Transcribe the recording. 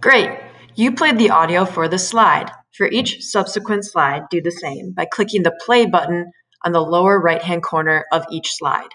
Great! You played the audio for the slide. For each subsequent slide, do the same by clicking the play button on the lower right-hand corner of each slide.